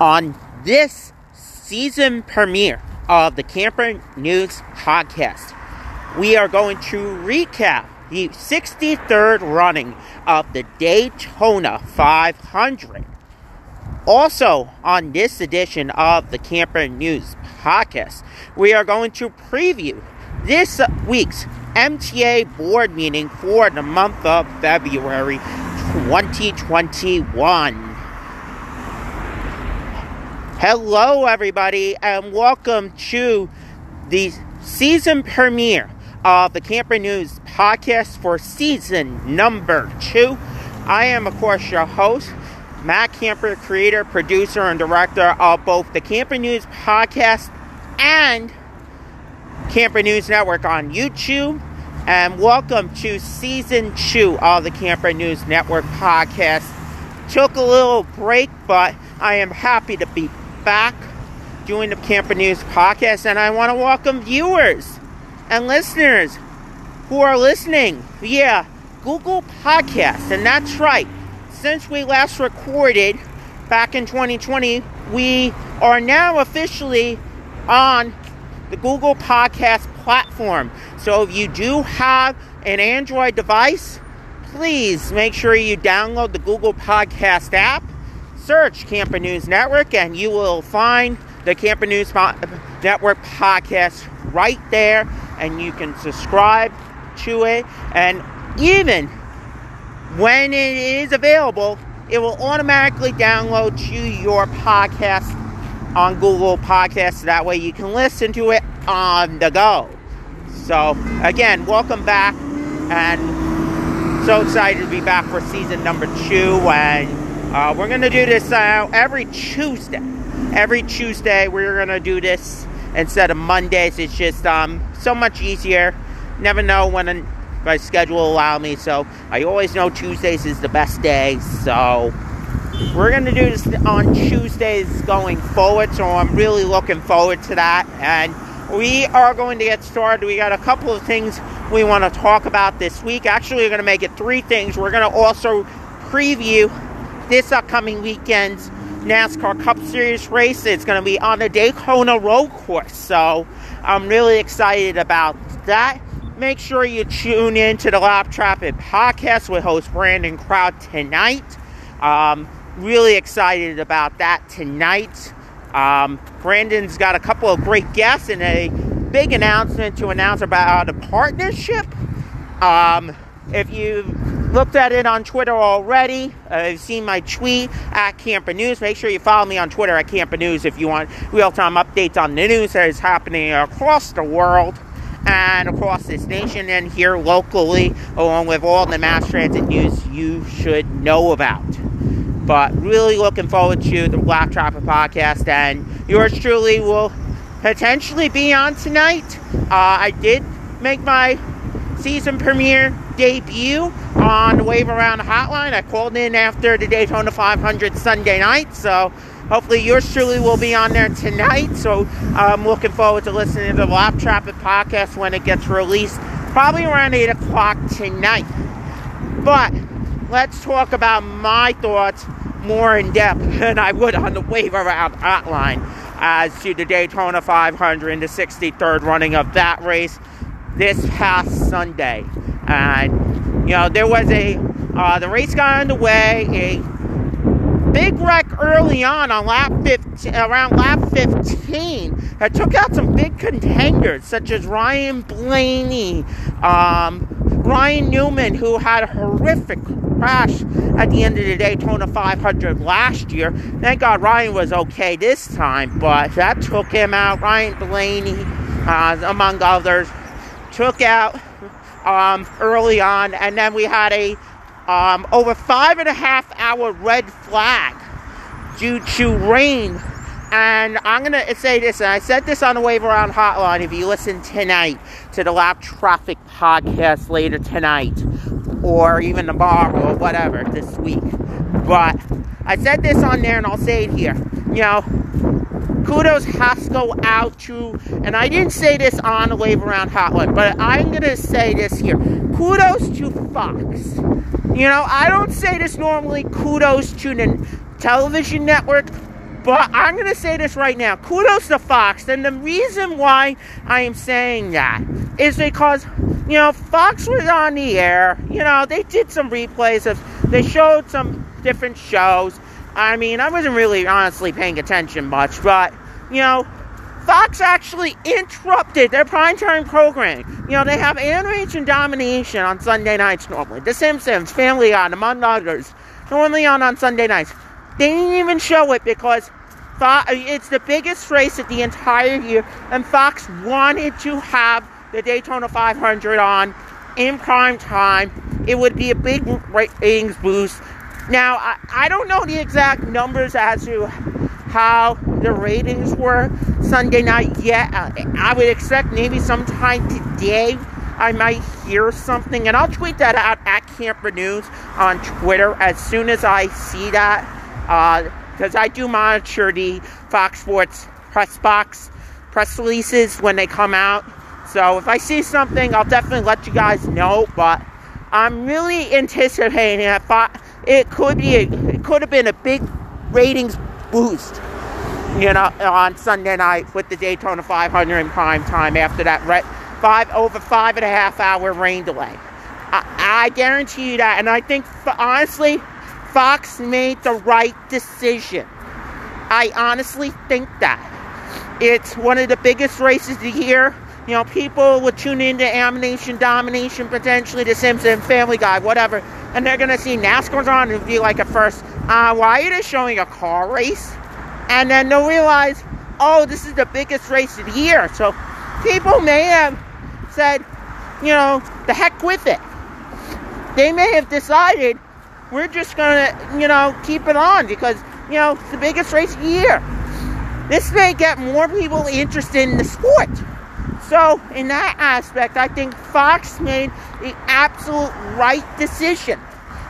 on this season premiere of the Kamper News Podcast. We are going to recap the 63rd running of the Daytona 500. Also, on this edition of the Kamper News Podcast, we are going to preview this week's MTA board meeting for the month of February 2021. Hello, everybody, and welcome to the season premiere of the Kamper News podcast for season number two. I am, of course, your host, Matt Kamper, creator, producer, and director of both the Kamper News podcast and Kamper News Network on YouTube. And welcome to season two of the Kamper News Network podcast. Took a little break, but I am happy to be back doing the Kamper News podcast, and I want to welcome viewers and listeners who are listening via Google Podcasts. And that's right, since we last recorded back in 2020, we are now officially on the Google Podcast platform. So if you do have an Android device, please make sure you download the Google Podcast app search Kamper News Network and you will find the Kamper News po- Network podcast right there and you can subscribe to it and even when it is available it will automatically download to your podcast on Google Podcasts that way you can listen to it on the go. So again, welcome back and so excited to be back for season number 2 and uh, we're going to do this uh, every Tuesday. Every Tuesday, we're going to do this instead of Mondays. It's just um, so much easier. Never know when my schedule will allow me, so I always know Tuesdays is the best day. So we're going to do this on Tuesdays going forward, so I'm really looking forward to that. And we are going to get started. We got a couple of things we want to talk about this week. Actually, we're going to make it three things. We're going to also preview this upcoming weekend's NASCAR Cup Series race. It's going to be on the Daytona Road Course. So I'm really excited about that. Make sure you tune in to the Lap Traffic podcast with host Brandon Crowd tonight. Um, really excited about that tonight. Um, Brandon's got a couple of great guests and a big announcement to announce about a partnership. Um, if you looked at it on Twitter already. Uh, you've seen my tweet at Kamper News. Make sure you follow me on Twitter at Kamper News if you want real time updates on the news that is happening across the world and across this nation and here locally, along with all the mass transit news you should know about. But really looking forward to the Lap Traffic podcast, and yours truly will potentially be on tonight. Uh, I did make my season premiere debut on the Wave Around Hotline. I called in after the Daytona 500 Sunday night, so hopefully yours truly will be on there tonight. So I'm looking forward to listening to the Lap Traffic podcast when it gets released, probably around 8 o'clock tonight. But let's talk about my thoughts more in depth than I would on the Wave Around Hotline as to the Daytona 500 and the 63rd running of that race this past Sunday. And, you know, there was a, uh, the race got underway, a big wreck early on on lap 15, around lap 15 that took out some big contenders such as Ryan Blaney, um, Ryan Newman, who had a horrific crash at the end of the Daytona 500 last year. Thank God Ryan was okay this time, but that took him out. Ryan Blaney, uh, among others, took out um, early on, and then we had a um, over five and a half hour red flag due to rain. And I'm gonna say this, and I said this on the Wave Around Hotline. If you listen tonight to the Lap Traffic podcast later tonight, or even tomorrow, or whatever this week, but I said this on there, and I'll say it here. You know, kudos has to go out to, and I didn't say this on the Wave Around Hotline, but I'm going to say this here. Kudos to Fox. You know, I don't say this normally. Kudos to the television network, But I'm going to say this right now. Kudos to Fox. And the reason why I am saying that is because, you know, Fox was on the air. You know, they did some replays of, they showed some different shows. I mean, I wasn't really honestly paying attention much, but, you know, Fox actually interrupted their primetime programming. You know, they have Animation Domination on Sunday nights normally. The Simpsons, Family Guy, among others, normally on on Sunday nights. They didn't even show it because it's the biggest race of the entire year, and Fox wanted to have the Daytona 500 on in prime time. It would be a big ratings boost. Now, I, I don't know the exact numbers as to how the ratings were Sunday night yet. Uh, I would expect maybe sometime today I might hear something, and I'll tweet that out at Kamper News on Twitter as soon as I see that. Because uh, I do monitor the Fox Sports press box press releases when they come out. So if I see something, I'll definitely let you guys know. But I'm really anticipating that it could be a, it could have been a big ratings boost, you know, on Sunday night with the Daytona 500 in prime time after that re- five over five and a half hour rain delay. I, I guarantee you that, and I think honestly, Fox made the right decision. I honestly think that it's one of the biggest races of the year. You know, people would tune into Animation Domination, potentially The Simpsons, Family Guy, whatever, and they're gonna see NASCAR's on and be like, at first, uh, why are they showing a car race? And then they'll realize, oh, this is the biggest race of the year. So people may have said, you know, the heck with it. They may have decided we're just gonna, you know, keep it on because, you know, it's the biggest race of the year. This may get more people interested in the sport. So, in that aspect, I think Fox made the absolute right decision.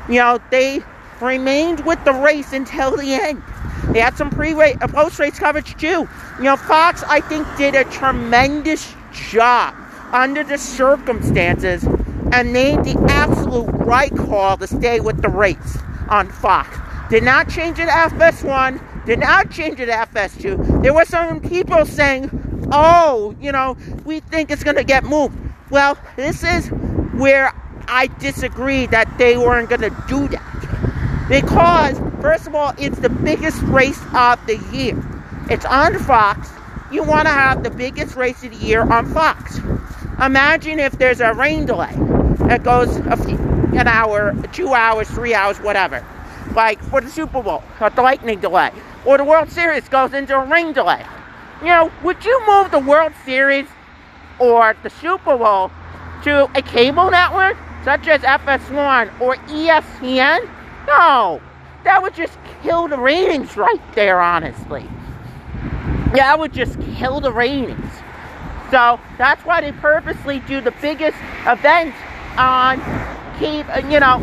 You know, they remained with the race until the end. They had some pre-race, uh, post-race coverage too. You know, Fox, I think, did a tremendous job under the circumstances and made the absolute right call to stay with the race on Fox. Did not change it to FS1, did not change it to FS2. There were some people saying, oh, you know, we think it's going to get moved. Well, this is where I disagree that they weren't going to do that. Because, first of all, it's the biggest race of the year. It's on Fox. You want to have the biggest race of the year on Fox. Imagine if there's a rain delay. It goes few, an hour, two hours, three hours, whatever. Like for the Super Bowl, the lightning delay. Or the World Series goes into a rain delay. You know, would you move the World Series or the Super Bowl to a cable network such as FS1 or ESPN? No, that would just kill the ratings right there, honestly. Yeah, that would just kill the ratings. So that's why they purposely do the biggest event on keep uh, you know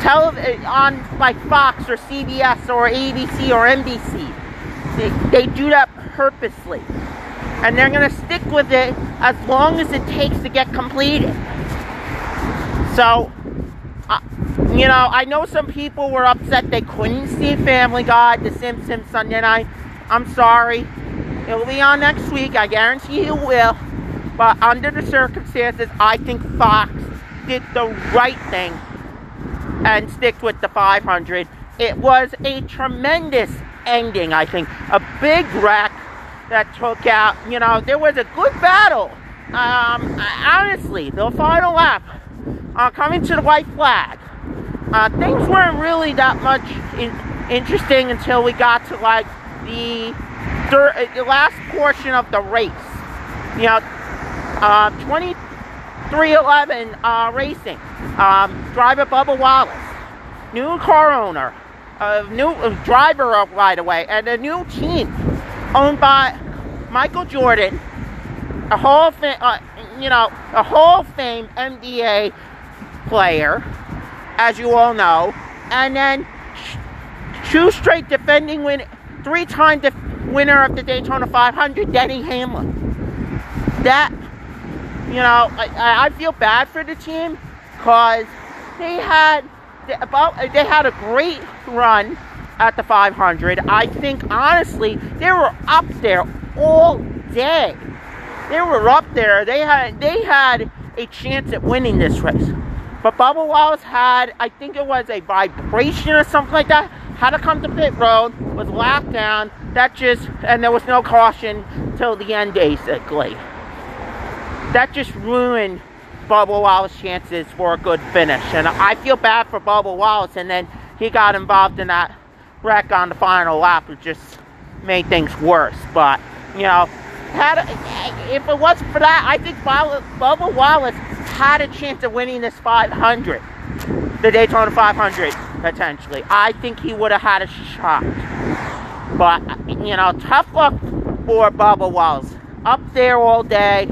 television uh, on like Fox or CBS or ABC or NBC. They, they do that purposely. And they're going to stick with it as long as it takes to get completed. So, uh, you know, I know some people were upset they couldn't see Family Guy, The Simpsons Sunday night. I'm sorry. It'll be on next week. I guarantee you will. But under the circumstances, I think Fox did the right thing and stick with the 500. It was a tremendous ending, I think. A big wreck that took out, you know, there was a good battle. Um, honestly, the final lap, uh, coming to the white flag, uh, things weren't really that much in- interesting until we got to like the, thir- the last portion of the race. You know, uh, 2311 uh, Racing, um, driver Bubba Wallace, new car owner, a new driver right away, and a new team owned by Michael Jordan, a Hall of Fame, uh, you know, a Hall of Fame NBA player, as you all know, and then two straight defending win, three-time def- winner of the Daytona 500, Denny Hamlin. That you know, I, I feel bad for the team because they had about they had a great run at the 500. I think honestly they were up there all day. They were up there. They had they had a chance at winning this race. But Bubba Wallace had, I think it was a vibration or something like that, had to come to pit road, was locked down. That just, and there was no caution till the end, basically. That just ruined Bubba Wallace's chances for a good finish. And I feel bad for Bubba Wallace, and then he got involved in that wreck on the final lap, which just made things worse. But, you know, had if it wasn't for that, I think Bubba Wallace had a chance of winning this 500, the Daytona 500 potentially. I think he would have had a shot. But you know, tough luck for Bubba Wallace. Up there all day,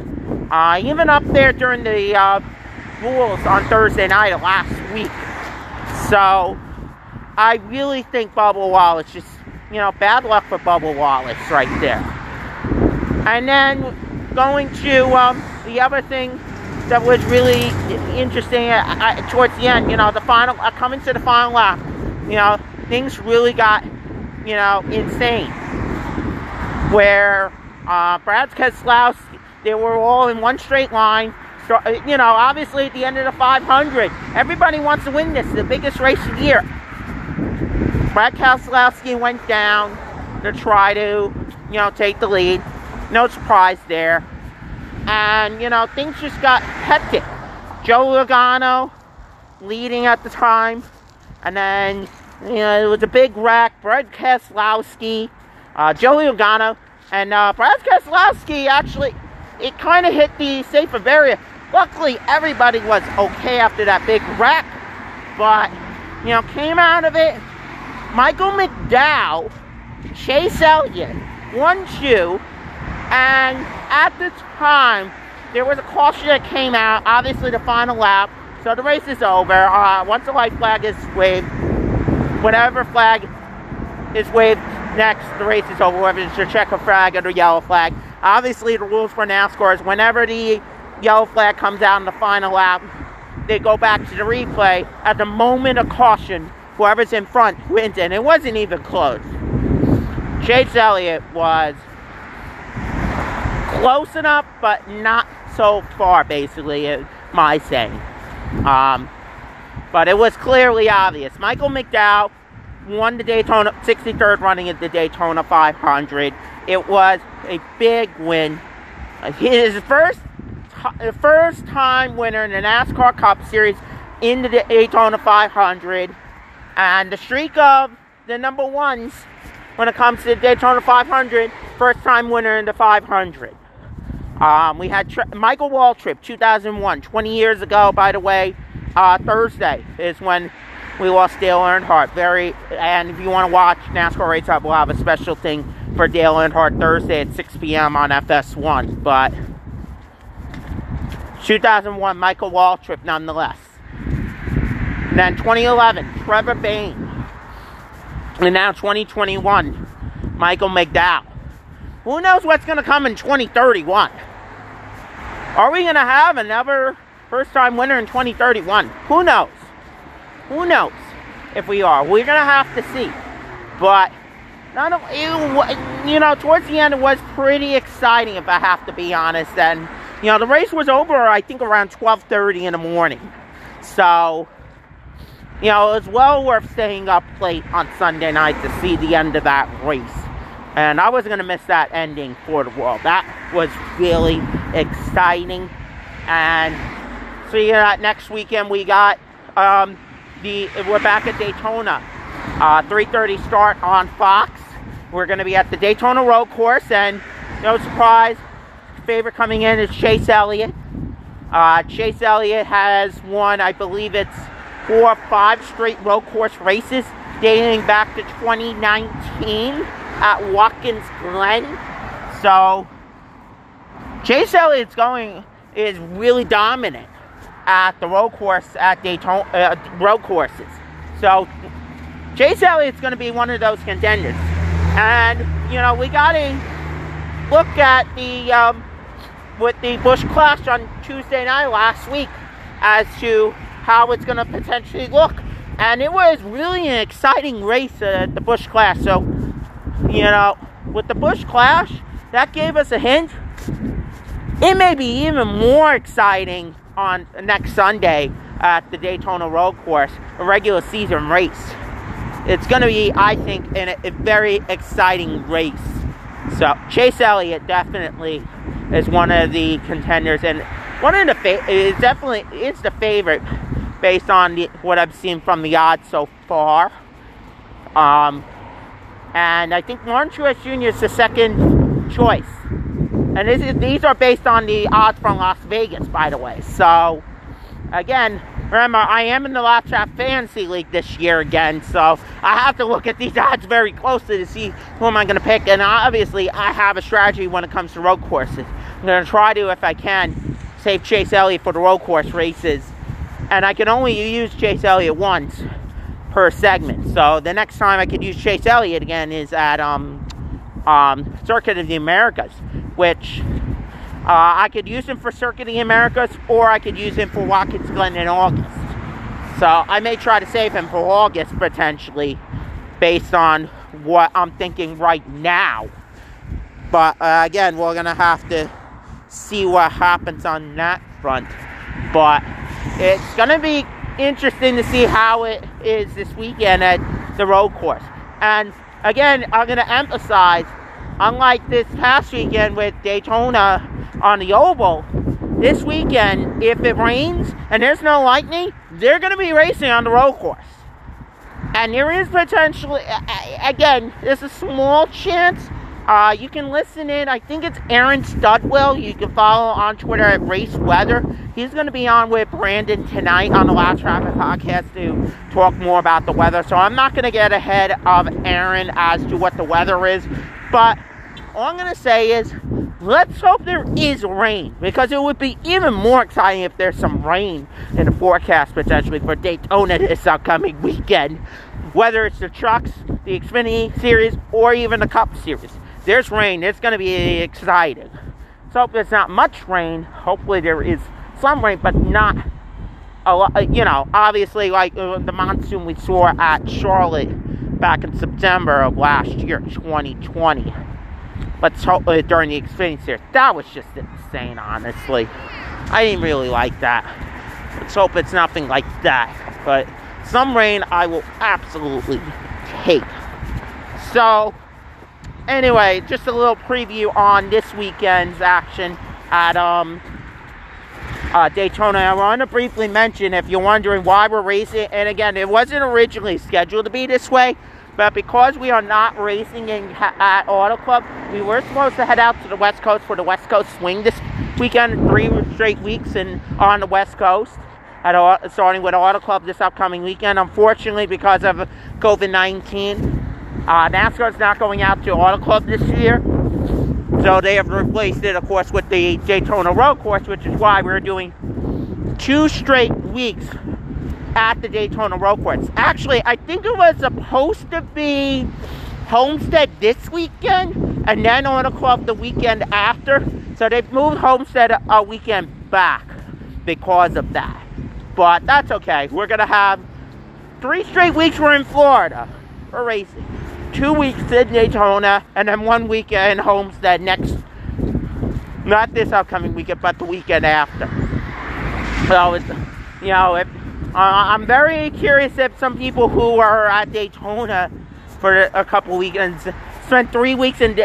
uh, even up there during the uh, Duels on Thursday night last week. So I really think Bubba Wallace just, you know, bad luck for Bubba Wallace right there. And then going to um, the other thing that was really interesting uh, uh, towards the end. You know, the final uh, coming to the final lap. You know, things really got you know insane. Where uh, Brad Keselowski, they were all in one straight line. So, uh, you know, obviously at the end of the 500, everybody wants to win this, the biggest race of the year. Brad Keselowski went down to try to, you know, take the lead. No surprise there. And, you know, things just got hectic. Joe Logano leading at the time. And then, you know, it was a big wreck. Brad Keselowski, uh, Joey Logano, and uh, Brad Keselowski actually, it kind of hit the safer area. Luckily, everybody was okay after that big wreck. But, you know, came out of it. Michael McDowell, Chase Elliott, one, two, and at the time, there was a caution that came out, obviously the final lap. So the race is over. Uh, once the white flag is waved, whatever flag is waved next, the race is over, whether it's the checker flag or the yellow flag. Obviously, the rules for NASCAR is whenever the yellow flag comes out in the final lap, they go back to the replay. At the moment of caution, whoever's in front wins, and it wasn't even close. Chase Elliott was close enough, but not so far, basically, is my saying. Um, but it was clearly obvious. Michael McDowell won the Daytona 63rd running at the Daytona 500. It was a big win. His first first time winner in the NASCAR Cup Series in the Daytona 500, and the streak of the number ones when it comes to the Daytona 500, first time winner in the 500. Um, we had Michael Waltrip, 2001, 20 years ago, by the way. Uh, Thursday is when we lost Dale Earnhardt. Very, and if you want to watch NASCAR Race Hub, we'll have a special thing for Dale Earnhardt Thursday at 6 p.m. on FS1. But 2001, Michael Waltrip, nonetheless. And then 2011, Trevor Bayne. And now 2021, Michael McDowell. Who knows what's going to come in 2031? Are we going to have another first time winner in 2031? Who knows? Who knows if we are? We're going to have to see. But, not, it, you know, towards the end it was pretty exciting if I have to be honest. And, you know, the race was over, I think, around 12.30 in the morning. So, you know, it was well worth staying up late on Sunday night to see the end of that race. And I wasn't going to miss that ending for the world. That was really exciting. And so yeah, next weekend we got um, the we're back at Daytona. Uh, 3:30 start on Fox. We're going to be at the Daytona Road Course, and no surprise, favorite coming in is Chase Elliott. Uh, Chase Elliott has won, I believe it's four or five straight road course races dating back to 2019 at Watkins Glen. So Chase Elliott's going is really dominant at the road course at Daytona uh, road courses. So Chase Elliott's going to be one of those contenders, and you know we got to look at the um, with the Busch Clash on Tuesday night last week as to how it's going to potentially look and it was really an exciting race at the Busch Clash. So, you know, with the Busch Clash, that gave us a hint. It may be even more exciting on next Sunday at the Daytona Road Course, a regular season race. It's going to be, I think, a, a very exciting race. So Chase Elliott definitely is one of the contenders, and one of the fa- is definitely is the favorite based on the, what I've seen from the odds so far. Um, and I think Martin Truex Jr. is the second choice. And is, these are based on the odds from Las Vegas, by the way. So, again, remember, I am in the Lap Trap Fantasy League this year again, so I have to look at these odds very closely to see who am I going to pick. And obviously, I have a strategy when it comes to road courses. I'm going to try to, if I can, save Chase Elliott for the road course races and I can only use Chase Elliott once per segment. So the next time I could use Chase Elliott again is at um, um, Circuit of the Americas, which uh, I could use him for Circuit the Americas, or I could use him for Watkins Glen in August. So I may try to save him for August potentially, based on what I'm thinking right now. But uh, again, we're gonna have to see what happens on that front. But it's going to be interesting to see how it is this weekend at the road course. And again, I'm going to emphasize, unlike this past weekend with Daytona on the Oval, this weekend, if it rains and there's no lightning, they're going to be racing on the road course. And there is potentially, again, there's a small chance uh, you can listen in. I think it's Aaron Studwell. You can follow on Twitter at Race Weather. He's going to be on with Brandon tonight on the Lap Traffic podcast to talk more about the weather. So I'm not going to get ahead of Aaron as to what the weather is. But all I'm going to say is let's hope there is rain because it would be even more exciting if there's some rain in the forecast potentially for Daytona this upcoming weekend. Whether it's the trucks, the Xfinity series, or even the Cup series there's rain. It's going to be exciting. So if there's not much rain, hopefully there is some rain, but not a lot. You know, obviously like uh, the monsoon we saw at Charlotte back in September of last year, 2020. Hope uh, during the Xfinity series. That was just insane, honestly. I didn't really like that. Let's hope it's nothing like that. But some rain I will absolutely take. So anyway, just a little preview on this weekend's action at um, uh, Daytona. I want to briefly mention if you're wondering why we're racing, and again, it wasn't originally scheduled to be this way, but because we are not racing in, at Auto Club, we were supposed to head out to the West Coast for the West Coast Swing this weekend, three straight weeks and on the West Coast. At, starting with Auto Club this upcoming weekend. Unfortunately, because of COVID 19, uh, is not going out to Auto Club this year. So they have replaced it, of course, with the Daytona Road Course, which is why we're doing two straight weeks at the Daytona Road Course. Actually, I think it was supposed to be Homestead this weekend and then Auto Club the weekend after. So they've moved Homestead a weekend back because of that. But that's okay. We're going to have three straight weeks we're in Florida for racing two weeks in Daytona, and then one weekend in Homestead next, not this upcoming weekend, but the weekend after. So, it's, you know, uh, I'm very curious if some people who are at Daytona for a couple weekends spent three weeks in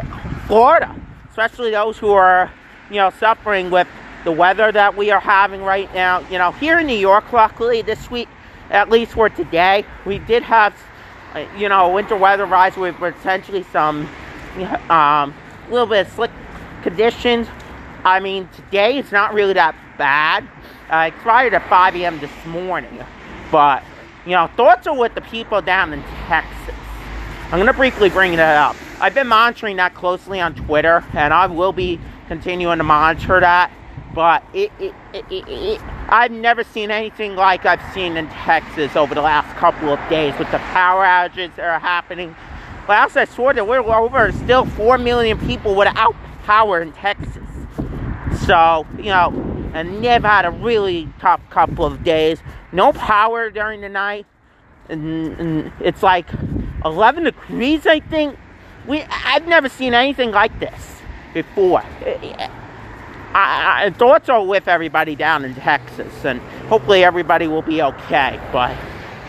Florida, especially those who are, you know, suffering with the weather that we are having right now. You know, here in New York, luckily this week, at least for today, we did have uh, you know, winter weather rise with potentially some um, little bit of slick conditions. I mean, today it's not really that bad. It started at 5 a.m. this morning, but you know, thoughts are with the people down in Texas. I'm gonna briefly bring that up. I've been monitoring that closely on Twitter, and I will be continuing to monitor that but it, it, it, I've never seen anything like I've seen in Texas over the last couple of days with the power outages that are happening. Last I saw that we're over still 4 million people without power in Texas. So, you know, and they've had a really tough couple of days. No power during the night. and, and it's like 11 degrees, I think. We I've never seen anything like this before. I, I, thoughts are with everybody down in Texas, and hopefully everybody will be okay. But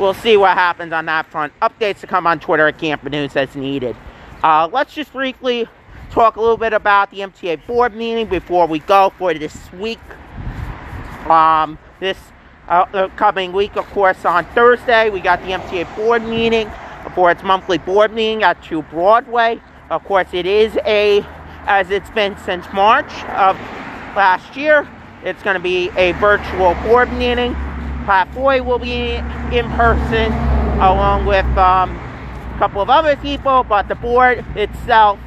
we'll see what happens on that front. Updates to come on Twitter at Kamper News as needed. Uh, let's just briefly talk a little bit about the MTA board meeting before we go for this week. Um, this uh, coming week, of course, on Thursday, we got the MTA board meeting for its monthly board meeting at 2 Broadway. Of course, it is a, as it's been since March of last year, it's going to be a virtual board meeting. Pat Foye will be in person along with um, a couple of other people, but the board itself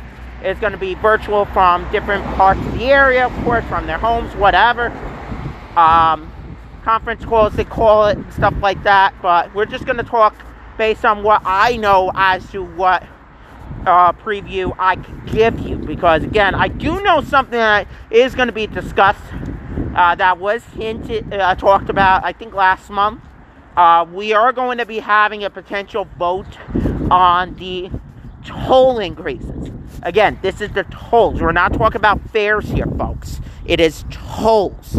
is going to be virtual from different parts of the area, of course, from their homes, whatever. Um, conference calls, they call it, and stuff like that. But we're just going to talk based on what I know as to what uh, preview I can give you. Because, again, I do know something that is going to be discussed uh, that was hinted, uh, talked about, I think, last month. Uh, we are going to be having a potential vote on the toll increases. Again, this is the tolls. We're not talking about fares here, folks. It is tolls.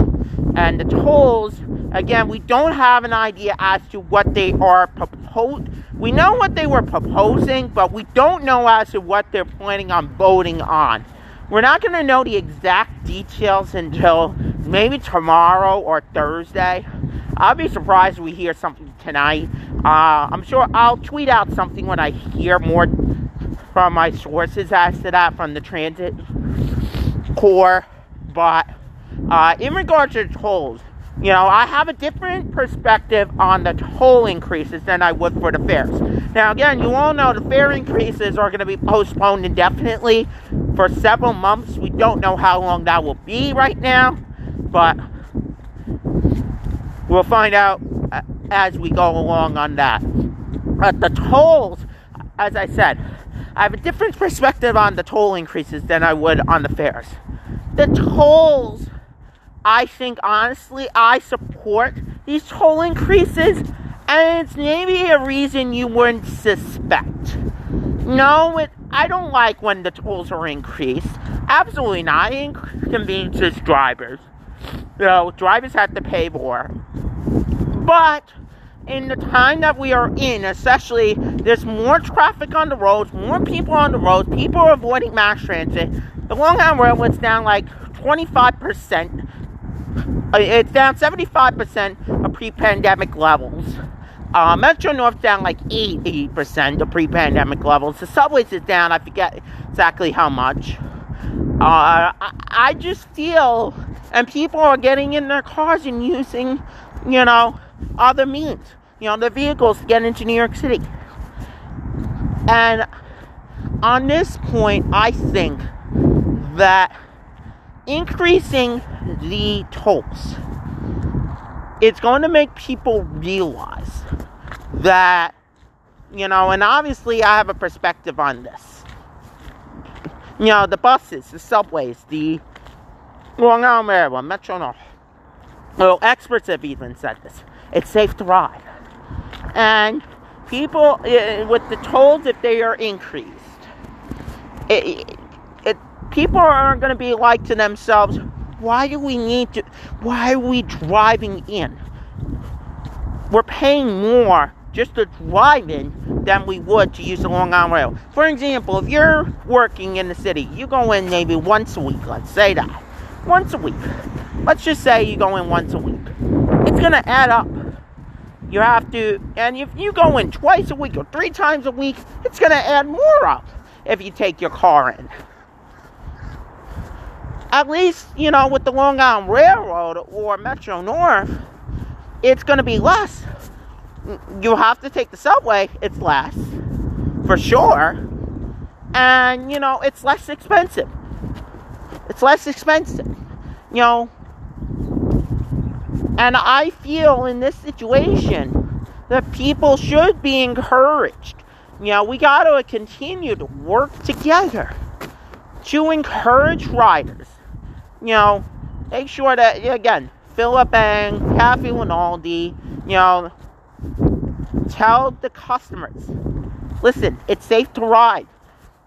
And the tolls, again, we don't have an idea as to what they are proposed. We know what they were proposing, but we don't know as to what they're planning on voting on. We're not going to know the exact details until maybe tomorrow or Thursday. I'll be surprised if we hear something tonight. Uh, I'm sure I'll tweet out something when I hear more from my sources as to that from the transit corps. But uh, in regards to tolls, you know, I have a different perspective on the toll increases than I would for the fares. Now, again, you all know the fare increases are going to be postponed indefinitely for several months. We don't know how long that will be right now, but we'll find out as we go along on that. But the tolls, as I said, I have a different perspective on the toll increases than I would on the fares. The tolls I think honestly, I support these toll increases, and it's maybe a reason you wouldn't suspect. No, it, I don't like when the tolls are increased. Absolutely not. It inconveniences drivers. You know, drivers have to pay more. But in the time that we are in, especially there's more traffic on the roads, more people on the roads, people are avoiding mass transit. The Long Island Railroad's down like 25% uh, it's down 75% of pre-pandemic levels. Uh, Metro North down like 80% of pre-pandemic levels. The subways is down. I forget exactly how much. Uh, I, I just feel, and people are getting in their cars and using, you know, other means, you know, their vehicles to get into New York City. And on this point, I think that increasing the tolls, it's going to make people realize that, you know, and obviously I have a perspective on this. You know, the buses, the subways, the Long Island Railroad, Metro North. Well, experts have even said this. It's safe to ride. And people, with the tolls, if they are increased, it, it, people aren't going to be like to themselves, why do we need to, why are we driving in? We're paying more just to drive in than we would to use the Long Island Rail. For example, if you're working in the city, you go in maybe once a week, let's say that. Once a week. Let's just say you go in once a week. It's going to add up. You have to, and if you go in twice a week or three times a week, it's going to add more up if you take your car in at least, you know, with the Long Island Railroad or Metro North, it's going to be less. You have to take the subway, it's less, for sure. And, you know, it's less expensive. It's less expensive. You know, and I feel in this situation that people should be encouraged. You know, we got to continue to work together to encourage riders you know, make sure that, again, Philip and Kathy Rinaldi, you know, Tell the customers, listen, it's safe to ride.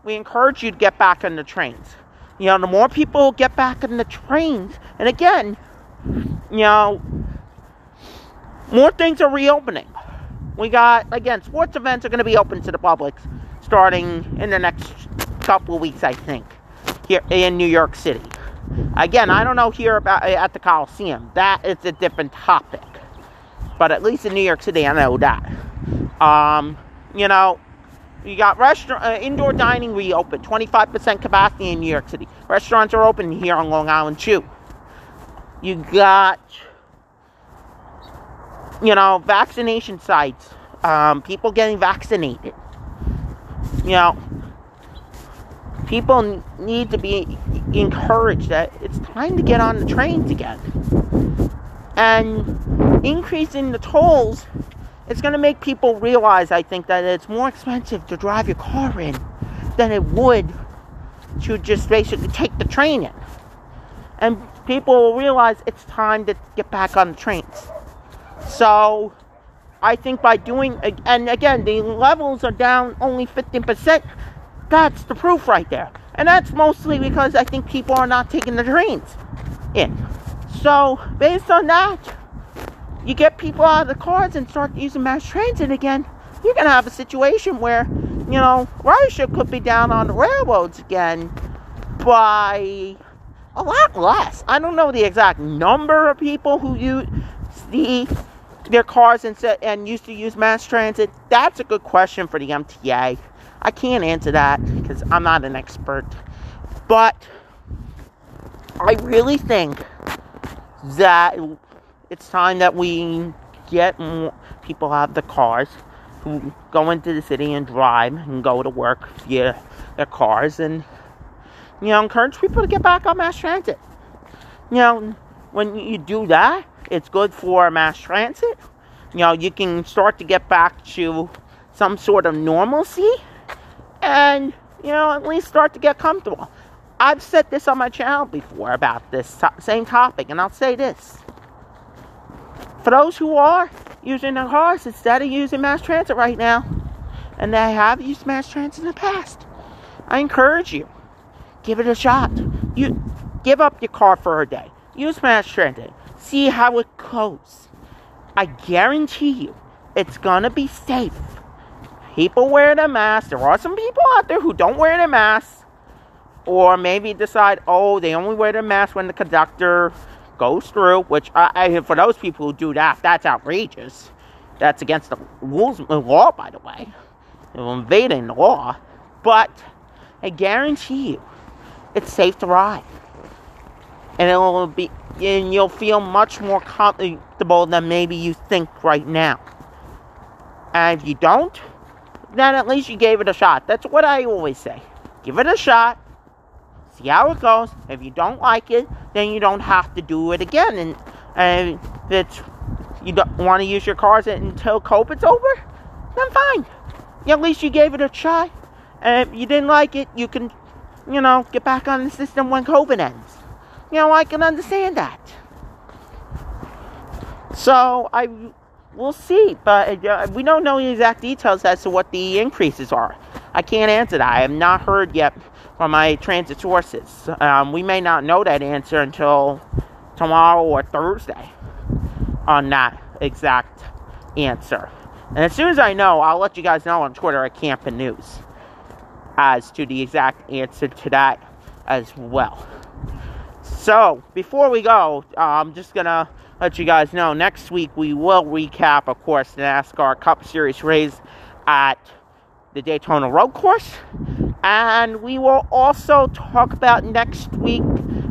We encourage you to get back on the trains. You know, the more people get back on the trains, and again, you know, more things are reopening. We got, again, sports events are going to be open to the public starting in the next couple of weeks, I think, here in New York City. Again, I don't know here about at the Coliseum. That is a different topic. But at least in New York City, I know that. Um, you know, you got restaurant, uh, indoor dining reopened, 25% capacity in New York City. Restaurants are open here on Long Island too. You got, you know, vaccination sites, um, people getting vaccinated. You know, people need to be encouraged that it's time to get on the trains again. And increasing the tolls it's going to make people realize, I think, that it's more expensive to drive your car in than it would to just basically take the train in. And people will realize it's time to get back on the trains. So, I think by doing, and again, the levels are down only 15%. That's the proof right there. And that's mostly because I think people are not taking the trains in. So, based on that, you get people out of the cars and start using mass transit again, you're going to have a situation where, you know, ridership could be down on the railroads again by a lot less. I don't know the exact number of people who use the their cars and, and used to use mass transit. That's a good question for the MTA. I can't answer that because I'm not an expert. But I really think that it's time that we get more people out of the cars who go into the city and drive and go to work via their cars and you know encourage people to get back on mass transit you know when you do that it's good for mass transit you know you can start to get back to some sort of normalcy and you know at least start to get comfortable i've said this on my channel before about this same topic and i'll say this for those who are using their cars instead of using mass transit right now, and they have used mass transit in the past, I encourage you, give it a shot. You give up your car for a day. Use mass transit. See how it goes. I guarantee you, it's gonna be safe. People wear their mask. There are some people out there who don't wear their masks, or maybe decide, oh, they only wear their mask when the conductor goes through, which I, I, for those people who do that, that's outrageous. That's against the rules, the law, by the way. You're invading the law. But I guarantee you, it's safe to ride, and it'll be, and you'll feel much more comfortable than maybe you think right now. And if you don't, then at least you gave it a shot. That's what I always say. Give it a shot see how it goes. If you don't like it, then you don't have to do it again. And, and if it's, you don't want to use your cars until COVID's over, then fine. At least you gave it a try. And if you didn't like it, you can, you know, get back on the system when COVID ends. You know, I can understand that. So I we'll see, but uh, we don't know the exact details as to what the increases are. I can't answer that. I have not heard yet from my transit sources. Um, we may not know that answer until tomorrow or Thursday on that exact answer. And as soon as I know, I'll let you guys know on Twitter at Kamper News as to the exact answer to that as well. So, before we go, I'm just gonna let you guys know next week we will recap, of course, the NASCAR Cup Series race at the Daytona Road Course. And we will also talk about next week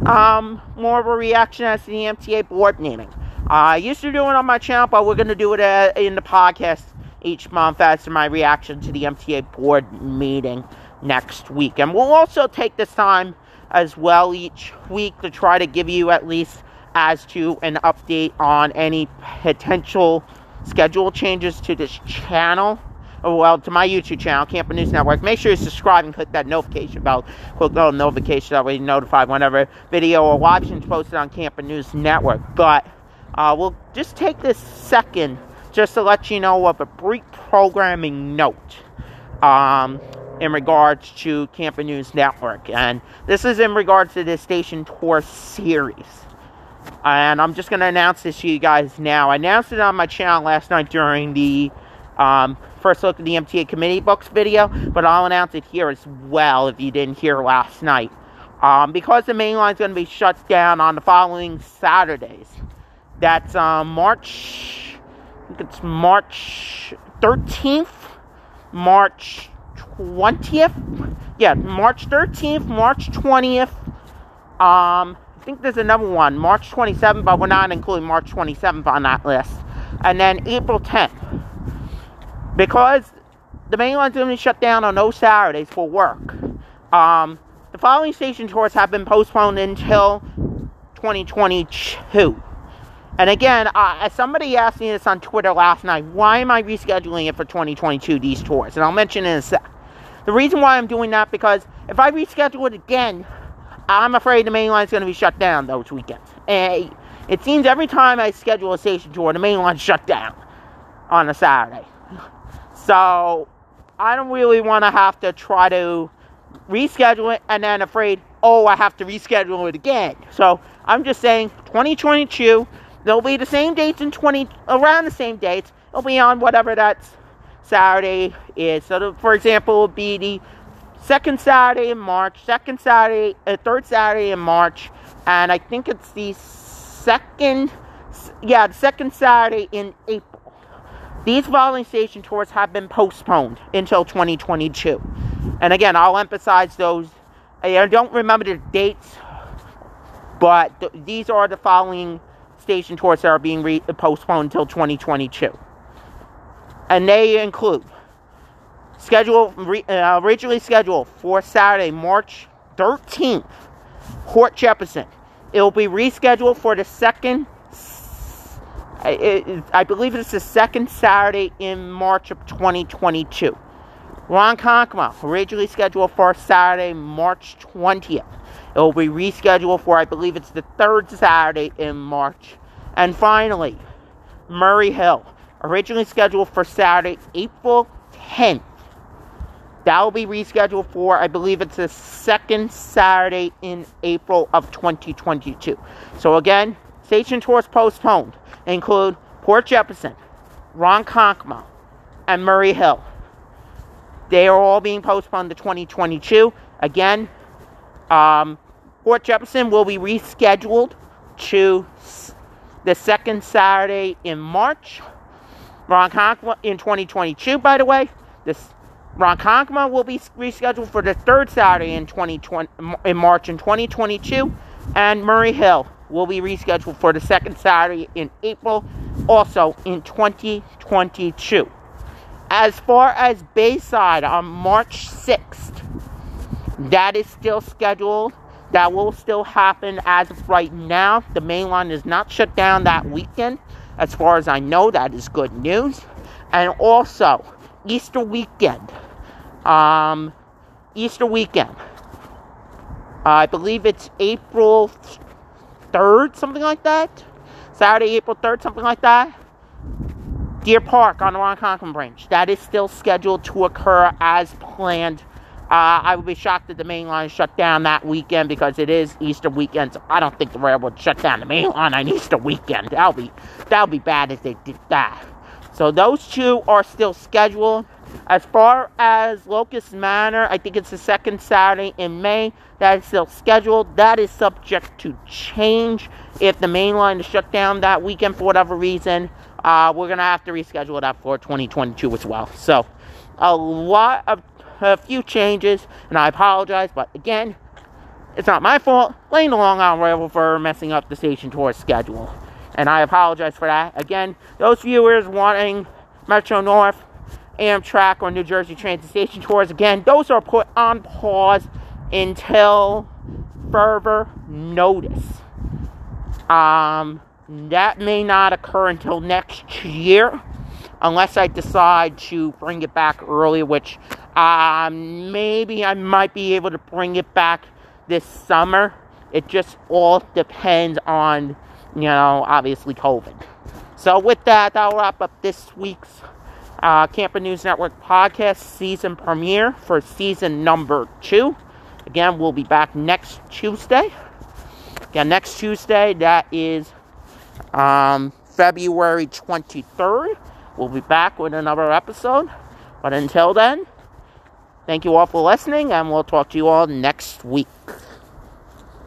um, more of a reaction as the MTA board meeting. Uh, I used to do it on my channel, but we're going to do it uh, in the podcast each month as my reaction to the MTA board meeting next week. And we'll also take this time as well each week to try to give you at least as to an update on any potential schedule changes to this channel Oh, well, to my YouTube channel, Kamper News Network. Make sure you subscribe and click that notification bell. Click the notification that way you're notified whenever video or live is posted on Kamper News Network. But uh, we'll just take this second just to let you know of a brief programming note um, in regards to Kamper News Network. And this is in regards to the station tour series. And I'm just going to announce this to you guys now. I announced it on my channel last night during the um, first look at the MTA committee books video, but I'll announce it here as well if you didn't hear last night. Um, because the main line is going to be shut down on the following Saturdays. That's um, March, I think it's March 13th, March 20th. Yeah, March 13th, March 20th. Um, think there's another one, March 27th, but we're not including March 27th on that list. And then April 10th. Because the main line's going to be shut down on those Saturdays for work. Um, the following station tours have been postponed until 2022. And again, uh, somebody asked me this on Twitter last night. Why am I rescheduling it for 2022, these tours? And I'll mention in a sec. The reason why I'm doing that because if I reschedule it again, I'm afraid the main line's going to be shut down those weekends. And it seems every time I schedule a station tour, the main line's shut down on a Saturday. So I don't really want to have to try to reschedule it and then afraid, oh, I have to reschedule it again. So I'm just saying 2022, there'll be the same dates in 20, around the same dates. It'll be on whatever that Saturday is. So, for example, it'll be the second Saturday in March, second Saturday, uh, third Saturday in March, and I think it's the second, yeah, the second Saturday in April. These following station tours have been postponed until 2022. And again, I'll emphasize those. I don't remember the dates, but th- these are the following station tours that are being re- postponed until 2022. And they include schedule re- uh, originally scheduled for Saturday, March 13th, Port Jefferson. It will be rescheduled for the second. I, I believe it's the second Saturday in March of 2022. Ron Ronkonkoma, originally scheduled for Saturday, March 20th. It will be rescheduled for, I believe it's the third Saturday in March. And finally, Murray Hill, originally scheduled for Saturday, April 10th. That will be rescheduled for, I believe it's the second Saturday in April of 2022. So again, station tours postponed include Port Jefferson, Ronkonkoma, and Murray Hill. They are all being postponed to 2022. Again, um, Port Jefferson will be rescheduled to the second Saturday in March. Ronkonkoma in 2022, by the way. This Ronkonkoma will be rescheduled for the third Saturday in 2020 in March in 2022, and Murray Hill will be rescheduled for the second Saturday in April, also in 2022. As far as Bayside on March 6th, that is still scheduled. That will still happen as of right now. The main line is not shut down that weekend. As far as I know, that is good news. And also, Easter weekend. Um, Easter weekend. I believe it's April 3rd, something like that. Saturday, April 3rd, something like that. Deer Park on the Ronkonkoma branch. That is still scheduled to occur as planned. Uh, I would be shocked if the main line shut down that weekend because it is Easter weekend. So I don't think the railroad shut down the main line on Easter weekend. That'll be that'll be bad if they did that. So those two are still scheduled. As far as Locust Manor, I think it's the second Saturday in May. That is still scheduled. That is subject to change if the main line is shut down that weekend for whatever reason. Uh, we're gonna have to reschedule that for 2022 as well. So, a lot of a few changes, and I apologize. But again, it's not my fault. Laying along on Railroad for messing up the station tour schedule, and I apologize for that. Again, those viewers wanting Metro North Amtrak or New Jersey Transit Station tours, again, those are put on pause until further notice. Um, that may not occur until next year, unless I decide to bring it back early, which uh, maybe I might be able to bring it back this summer. It just all depends on, you know, obviously COVID. So, with that, I'll wrap up this week's uh, Kamper News Network podcast season premiere for season number two. Again, we'll be back next Tuesday. Again, next Tuesday, that is um, February 23rd. We'll be back with another episode. But until then, thank you all for listening, and we'll talk to you all next week.